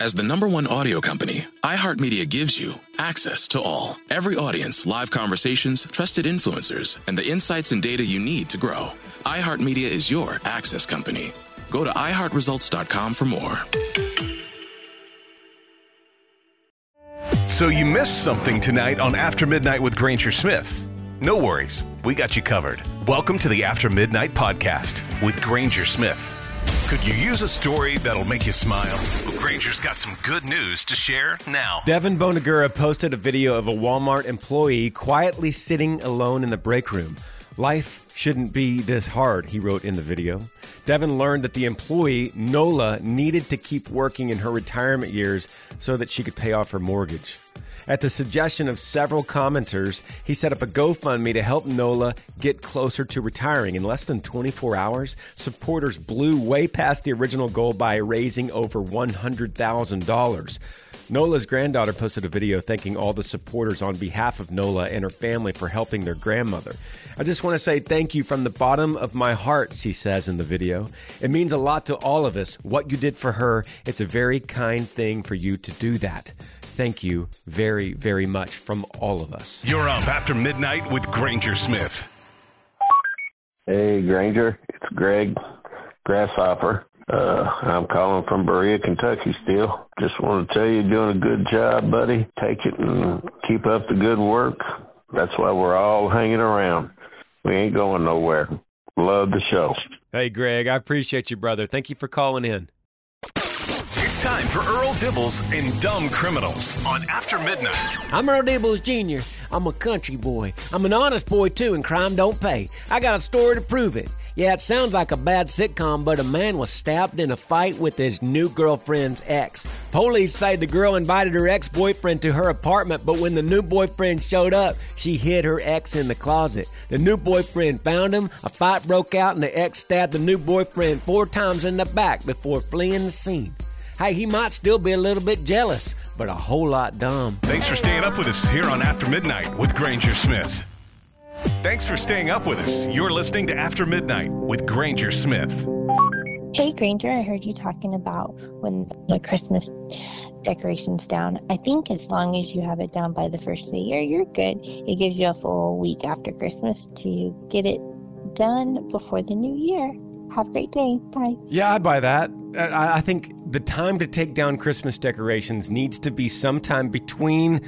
As the number one audio company, iHeartMedia gives you access to all. Every audience, live conversations, trusted influencers, and the insights and data you need to grow. iHeartMedia is your access company. Go to iHeartResults.com for more. So you missed something tonight on After Midnight with Granger Smith. No worries, we got you covered. Welcome to the After Midnight podcast with Granger Smith. Could you use a story that'll make you smile? Well, Granger's got some good news to share now. Devin Bonagura posted a video of a Walmart employee quietly sitting alone in the break room. Life shouldn't be this hard, he wrote in the video. Devin learned that the employee, Nola, needed to keep working in her retirement years so that she could pay off her mortgage. At the suggestion of several commenters, he set up a GoFundMe to help Nola get closer to retiring. In less than 24 hours, supporters blew way past the original goal by raising over $100,000. Nola's granddaughter posted a video thanking all the supporters on behalf of Nola and her family for helping their grandmother. I just want to say thank you from the bottom of my heart, she says in the video. It means a lot to all of us what you did for her. It's a very kind thing for you to do that. Thank you very, very much from all of us. You're up after midnight with Granger Smith. Hey, Granger. It's Greg Grasshopper. Uh, I'm calling from Berea, Kentucky still. Just want to tell you, you're doing a good job, buddy. Take it and keep up the good work. That's why we're all hanging around. We ain't going nowhere. Love the show. Hey, Greg, I appreciate you, brother. Thank you for calling in. It's time for Earl Dibbles and Dumb Criminals on After Midnight. I'm Earl Dibbles Jr. I'm a country boy. I'm an honest boy, too, and crime don't pay. I got a story to prove it. Yeah, it sounds like a bad sitcom, but a man was stabbed in a fight with his new girlfriend's ex. Police say the girl invited her ex boyfriend to her apartment, but when the new boyfriend showed up, she hid her ex in the closet. The new boyfriend found him, a fight broke out, and the ex stabbed the new boyfriend four times in the back before fleeing the scene. Hey, he might still be a little bit jealous, but a whole lot dumb. Thanks for staying up with us here on After Midnight with Granger Smith. Thanks for staying up with us. You're listening to After Midnight with Granger Smith. Hey, Granger, I heard you talking about when the Christmas decorations down. I think as long as you have it down by the first of the year, you're good. It gives you a full week after Christmas to get it done before the new year. Have a great day. Bye. Yeah, I buy that. I I think the time to take down Christmas decorations needs to be sometime between,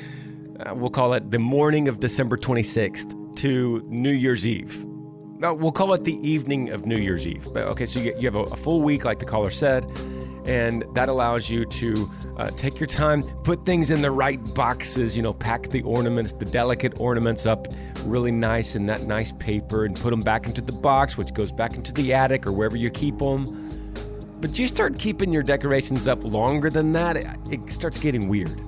uh, we'll call it the morning of December 26th to New Year's Eve. No, we'll call it the evening of New Year's Eve. But okay, so you, you have a, a full week, like the caller said, and that allows you to uh, take your time, put things in the right boxes, you know, pack the ornaments, the delicate ornaments up really nice in that nice paper and put them back into the box, which goes back into the attic or wherever you keep them. But you start keeping your decorations up longer than that, it, starts getting weird.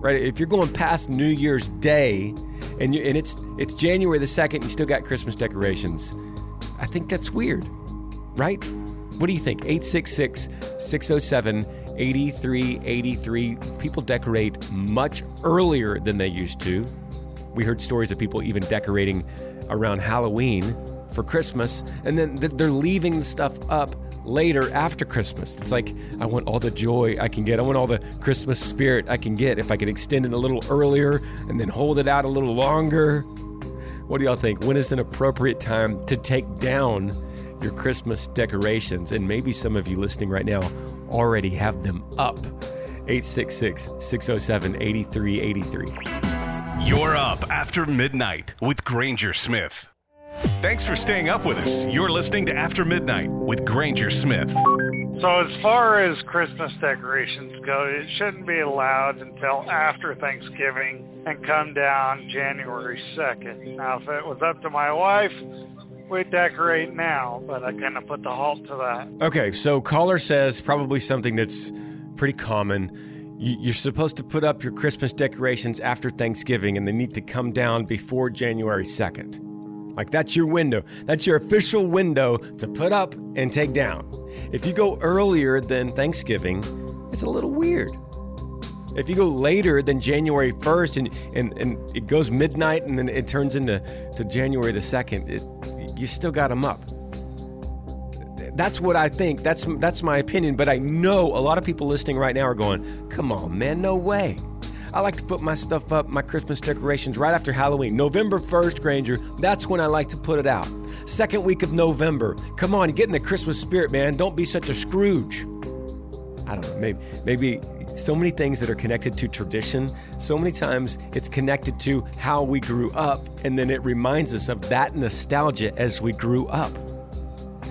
Right? If you're going past New Year's Day and you and it's it's January the 2nd, you still got Christmas decorations. I think that's weird. Right? What do you think? 866 607 8383. People decorate much earlier than they used to. We heard stories of people even decorating around Halloween for Christmas, and then they're leaving the stuff up later after Christmas. It's like, I want all the joy I can get. I want all the Christmas spirit I can get. If I can extend it a little earlier and then hold it out a little longer. What do y'all think? When is an appropriate time to take down your Christmas decorations? And maybe some of you listening right now already have them up. 866 607 8383. You're up after midnight with Granger Smith. Thanks for staying up with us. You're listening to After Midnight with Granger Smith. So, as far as Christmas decorations go, it shouldn't be allowed until after Thanksgiving and come down January 2nd. Now, if it was up to my wife, we'd decorate now, but I kind of put the halt to that. Okay, so caller says probably something that's pretty common. You- You're supposed to put up your Christmas decorations after Thanksgiving and they need to come down before January 2nd. Like that's your window. That's your official window to put up and take down. If you go earlier than Thanksgiving, it's a little weird. If you go later than January 1st and, and, and it goes midnight and then it turns into to January the 2nd, it, you still got them up. That's what I think. That's that's my opinion, but I know a lot of people listening right now are going, "Come on, man, no way." I like to put my stuff up, my Christmas decorations right after Halloween. November 1st, Granger, that's when I like to put it out. Second week of November. Come on, get in the Christmas spirit, man. Don't be such a Scrooge. I don't know, maybe maybe so many things that are connected to tradition, so many times it's connected to how we grew up, and then it reminds us of that nostalgia as we grew up.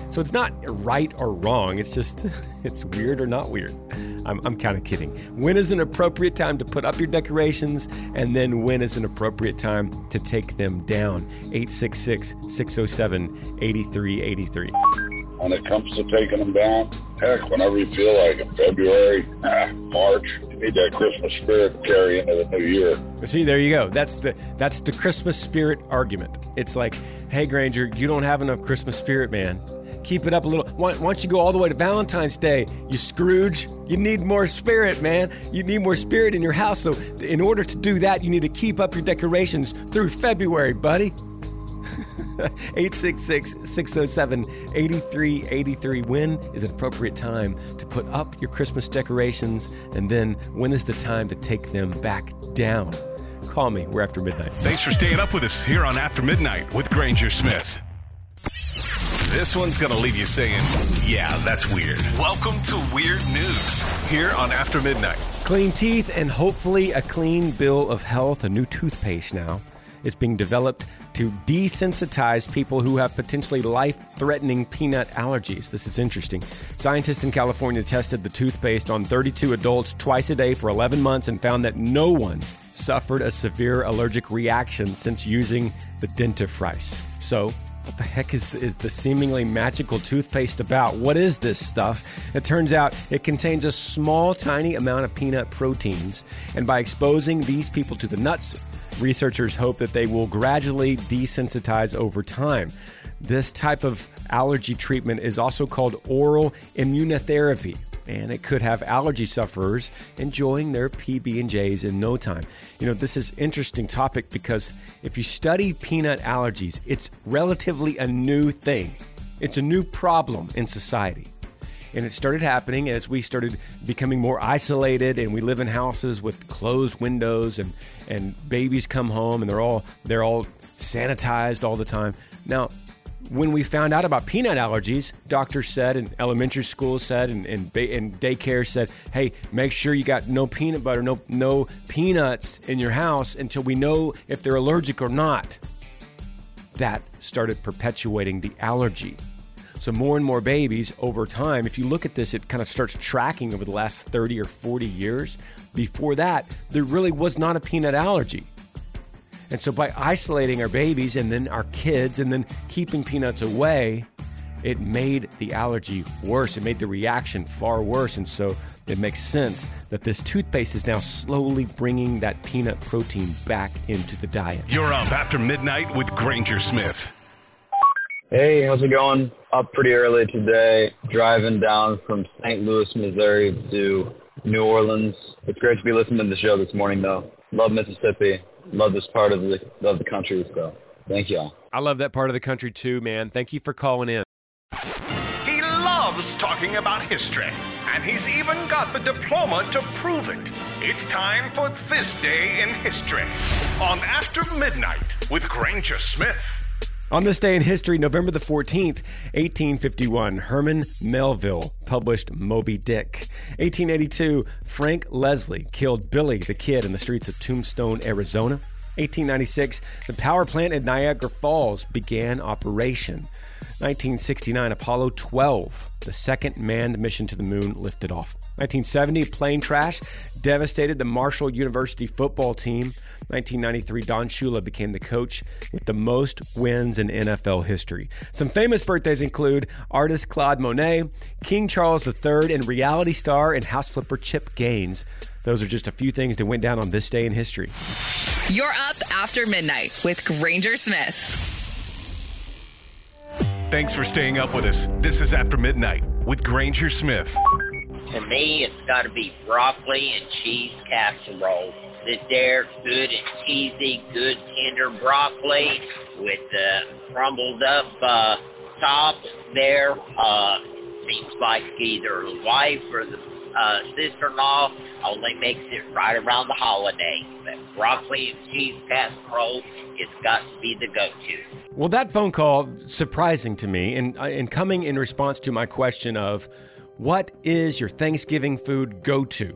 So it's not right or wrong, it's just it's weird or not weird. I'm, I'm kind of kidding. When is an appropriate time to put up your decorations, and then when is an appropriate time to take them down? 866 607 8383. When it comes to taking them down. Heck, whenever you feel like it, February, ah, March, you need that Christmas spirit to carry into the new year. See, there you go. That's the that's the Christmas spirit argument. It's like, hey Granger, you don't have enough Christmas spirit, man. Keep it up a little. Why, why don't you go all the way to Valentine's Day? You Scrooge. You need more spirit, man. You need more spirit in your house. So, in order to do that, you need to keep up your decorations through February, buddy. 866 607 8383. When is an appropriate time to put up your Christmas decorations? And then when is the time to take them back down? Call me. We're after midnight. Thanks for staying up with us here on After Midnight with Granger Smith. This one's going to leave you saying, yeah, that's weird. Welcome to Weird News here on After Midnight. Clean teeth and hopefully a clean bill of health, a new toothpaste now. Is being developed to desensitize people who have potentially life threatening peanut allergies. This is interesting. Scientists in California tested the toothpaste on 32 adults twice a day for 11 months and found that no one suffered a severe allergic reaction since using the dentifrice. So, what the heck is the, is the seemingly magical toothpaste about? What is this stuff? It turns out it contains a small, tiny amount of peanut proteins, and by exposing these people to the nuts, researchers hope that they will gradually desensitize over time. This type of allergy treatment is also called oral immunotherapy and it could have allergy sufferers enjoying their PB&Js in no time. You know, this is interesting topic because if you study peanut allergies, it's relatively a new thing. It's a new problem in society. And it started happening as we started becoming more isolated and we live in houses with closed windows and and babies come home and they're all they're all sanitized all the time. Now, when we found out about peanut allergies, doctors said, and elementary school said, and, and, ba- and daycare said, hey, make sure you got no peanut butter, no, no peanuts in your house until we know if they're allergic or not. That started perpetuating the allergy. So, more and more babies over time, if you look at this, it kind of starts tracking over the last 30 or 40 years. Before that, there really was not a peanut allergy. And so, by isolating our babies and then our kids and then keeping peanuts away, it made the allergy worse. It made the reaction far worse. And so, it makes sense that this toothpaste is now slowly bringing that peanut protein back into the diet. You're up after midnight with Granger Smith. Hey, how's it going? Up pretty early today, driving down from St. Louis, Missouri to New Orleans. It's great to be listening to the show this morning, though. Love Mississippi. Love this part of the of the country. So, thank y'all. I love that part of the country too, man. Thank you for calling in. He loves talking about history, and he's even got the diploma to prove it. It's time for This Day in History on After Midnight with Granger Smith. On this day in history, November the 14th, 1851, Herman Melville published Moby Dick. 1882, Frank Leslie killed Billy the Kid in the streets of Tombstone, Arizona. 1896, the power plant at Niagara Falls began operation. 1969, Apollo 12, the second manned mission to the moon, lifted off. 1970, plane crash devastated the Marshall University football team. 1993, Don Shula became the coach with the most wins in NFL history. Some famous birthdays include artist Claude Monet, King Charles III, and reality star and house flipper Chip Gaines. Those are just a few things that went down on this day in history. You're up after midnight with Granger Smith. Thanks for staying up with us. This is After Midnight with Granger Smith. To me, it's got to be broccoli and cheese casserole. Sit there, good and cheesy, good tender broccoli with the crumbled up uh, top there. Uh, seems like either the wife or the uh, sister-in-law only makes it right around the holiday. But broccoli and cheese casserole, it's got to be the go-to. Well, that phone call surprising to me, and and coming in response to my question of, what is your Thanksgiving food go to?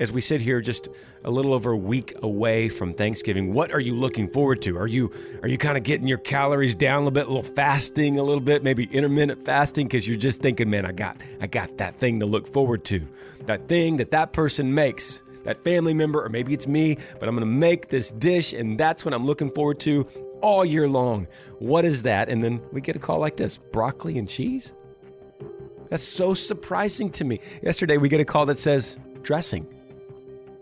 As we sit here, just a little over a week away from Thanksgiving, what are you looking forward to? Are you are you kind of getting your calories down a little bit, a little fasting a little bit, maybe intermittent fasting, because you're just thinking, man, I got I got that thing to look forward to, that thing that that person makes that family member, or maybe it's me, but I'm gonna make this dish, and that's what I'm looking forward to all year long. What is that? And then we get a call like this broccoli and cheese? That's so surprising to me. Yesterday, we get a call that says dressing.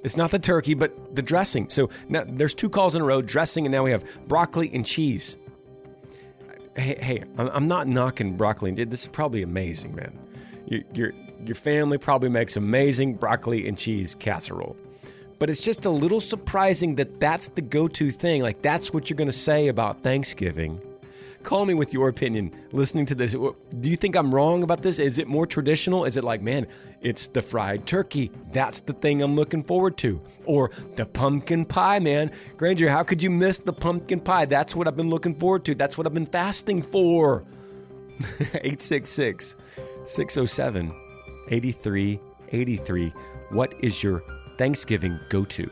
It's not the turkey, but the dressing. So now there's two calls in a row dressing, and now we have broccoli and cheese. Hey, hey I'm not knocking broccoli. This is probably amazing, man. Your, your, your family probably makes amazing broccoli and cheese casserole. But it's just a little surprising that that's the go to thing. Like, that's what you're going to say about Thanksgiving. Call me with your opinion listening to this. Do you think I'm wrong about this? Is it more traditional? Is it like, man, it's the fried turkey? That's the thing I'm looking forward to. Or the pumpkin pie, man. Granger, how could you miss the pumpkin pie? That's what I've been looking forward to. That's what I've been fasting for. 866 607 8383. What is your Thanksgiving go to?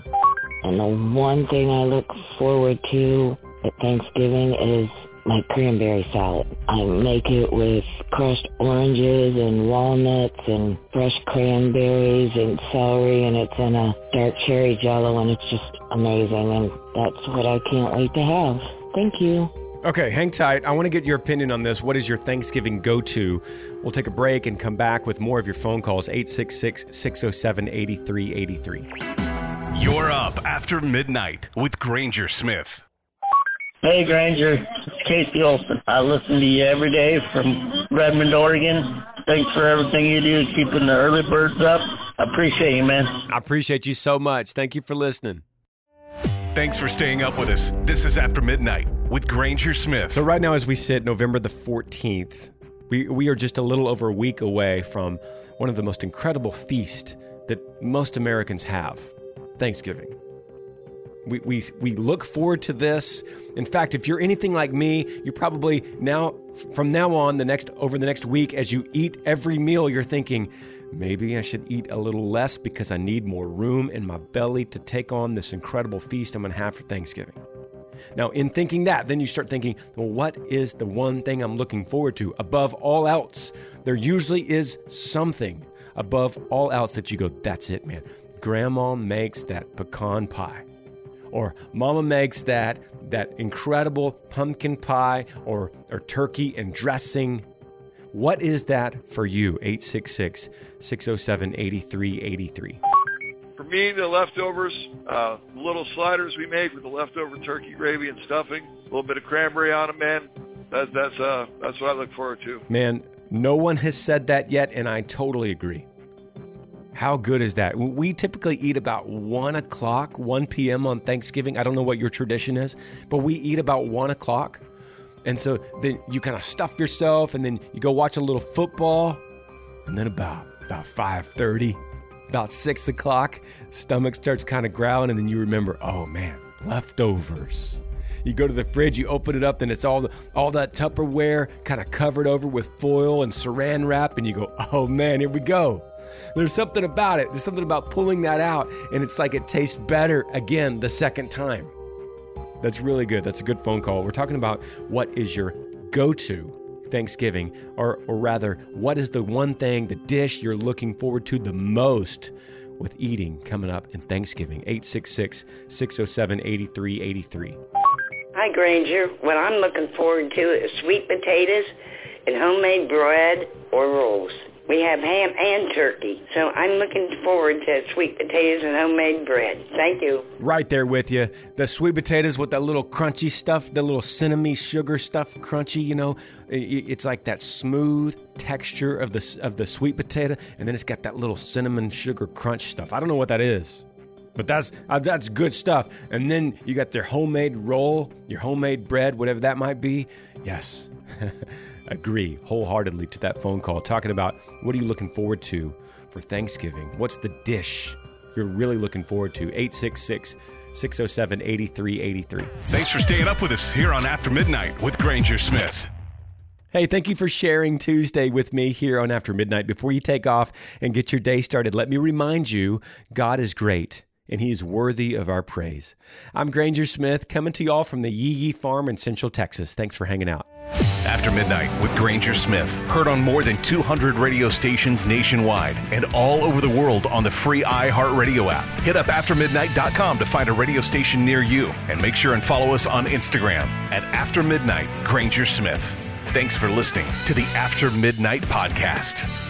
And the one thing I look forward to at Thanksgiving is my cranberry salad. I make it with crushed oranges and walnuts and fresh cranberries and celery, and it's in a dark cherry jello, and it's just amazing. And that's what I can't wait to have. Thank you. Okay, hang tight. I want to get your opinion on this. What is your Thanksgiving go to? We'll take a break and come back with more of your phone calls 866 607 8383. You're up after midnight with Granger Smith. Hey, Granger. It's Casey Olson. I listen to you every day from Redmond, Oregon. Thanks for everything you do, keeping the early birds up. I appreciate you, man. I appreciate you so much. Thank you for listening. Thanks for staying up with us. This is After Midnight with Granger Smith. So, right now, as we sit November the 14th, we, we are just a little over a week away from one of the most incredible feasts that most Americans have Thanksgiving. We, we, we look forward to this. In fact, if you're anything like me, you probably now, from now on, the next over the next week, as you eat every meal, you're thinking, maybe I should eat a little less because I need more room in my belly to take on this incredible feast I'm going to have for Thanksgiving. Now, in thinking that, then you start thinking, well, what is the one thing I'm looking forward to above all else? There usually is something above all else that you go, that's it, man. Grandma makes that pecan pie or mama makes that that incredible pumpkin pie or or turkey and dressing. What is that for you? 866 607 8383 for me the leftovers uh, little sliders we make with the leftover turkey gravy and stuffing a little bit of cranberry on them man. That, that's uh that's what i look forward to. Man no one has said that yet and i totally agree how good is that? We typically eat about 1 o'clock, 1 p.m. on Thanksgiving. I don't know what your tradition is, but we eat about 1 o'clock. And so then you kind of stuff yourself and then you go watch a little football. And then about, about 5.30, about 6 o'clock, stomach starts kind of growling. And then you remember, oh man, leftovers. You go to the fridge, you open it up, and it's all all that Tupperware kind of covered over with foil and saran wrap, and you go, oh man, here we go. There's something about it. There's something about pulling that out, and it's like it tastes better again the second time. That's really good. That's a good phone call. We're talking about what is your go to Thanksgiving, or, or rather, what is the one thing, the dish you're looking forward to the most with eating coming up in Thanksgiving? 866 607 8383. Hi, Granger. What I'm looking forward to is sweet potatoes and homemade bread or rolls. We have ham and turkey, so I'm looking forward to sweet potatoes and homemade bread. Thank you. Right there with you. The sweet potatoes with that little crunchy stuff, the little cinnamon sugar stuff, crunchy. You know, it's like that smooth texture of the of the sweet potato, and then it's got that little cinnamon sugar crunch stuff. I don't know what that is. But that's uh, that's good stuff. And then you got their homemade roll, your homemade bread, whatever that might be. Yes, agree wholeheartedly to that phone call. Talking about what are you looking forward to for Thanksgiving? What's the dish you're really looking forward to? 866 607 8383. Thanks for staying up with us here on After Midnight with Granger Smith. Hey, thank you for sharing Tuesday with me here on After Midnight. Before you take off and get your day started, let me remind you God is great and he is worthy of our praise. I'm Granger Smith, coming to y'all from the Yee Yee Farm in Central Texas. Thanks for hanging out. After Midnight with Granger Smith, heard on more than 200 radio stations nationwide and all over the world on the free iHeartRadio app. Hit up aftermidnight.com to find a radio station near you and make sure and follow us on Instagram at After Midnight Granger Smith. Thanks for listening to the After Midnight Podcast.